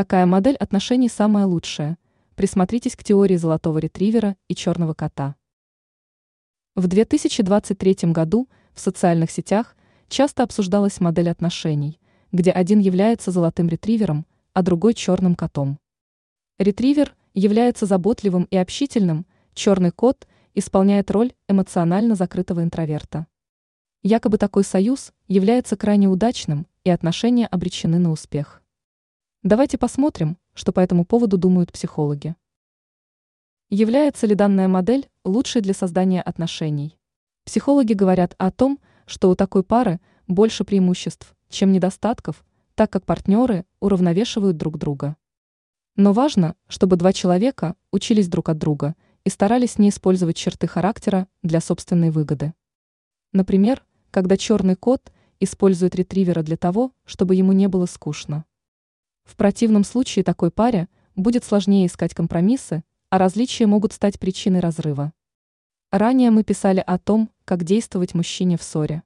Какая модель отношений самая лучшая? Присмотритесь к теории золотого ретривера и черного кота. В 2023 году в социальных сетях часто обсуждалась модель отношений, где один является золотым ретривером, а другой черным котом. Ретривер является заботливым и общительным, черный кот исполняет роль эмоционально закрытого интроверта. Якобы такой союз является крайне удачным, и отношения обречены на успех. Давайте посмотрим, что по этому поводу думают психологи. Является ли данная модель лучшей для создания отношений? Психологи говорят о том, что у такой пары больше преимуществ, чем недостатков, так как партнеры уравновешивают друг друга. Но важно, чтобы два человека учились друг от друга и старались не использовать черты характера для собственной выгоды. Например, когда черный кот использует ретривера для того, чтобы ему не было скучно. В противном случае такой паре будет сложнее искать компромиссы, а различия могут стать причиной разрыва. Ранее мы писали о том, как действовать мужчине в ссоре.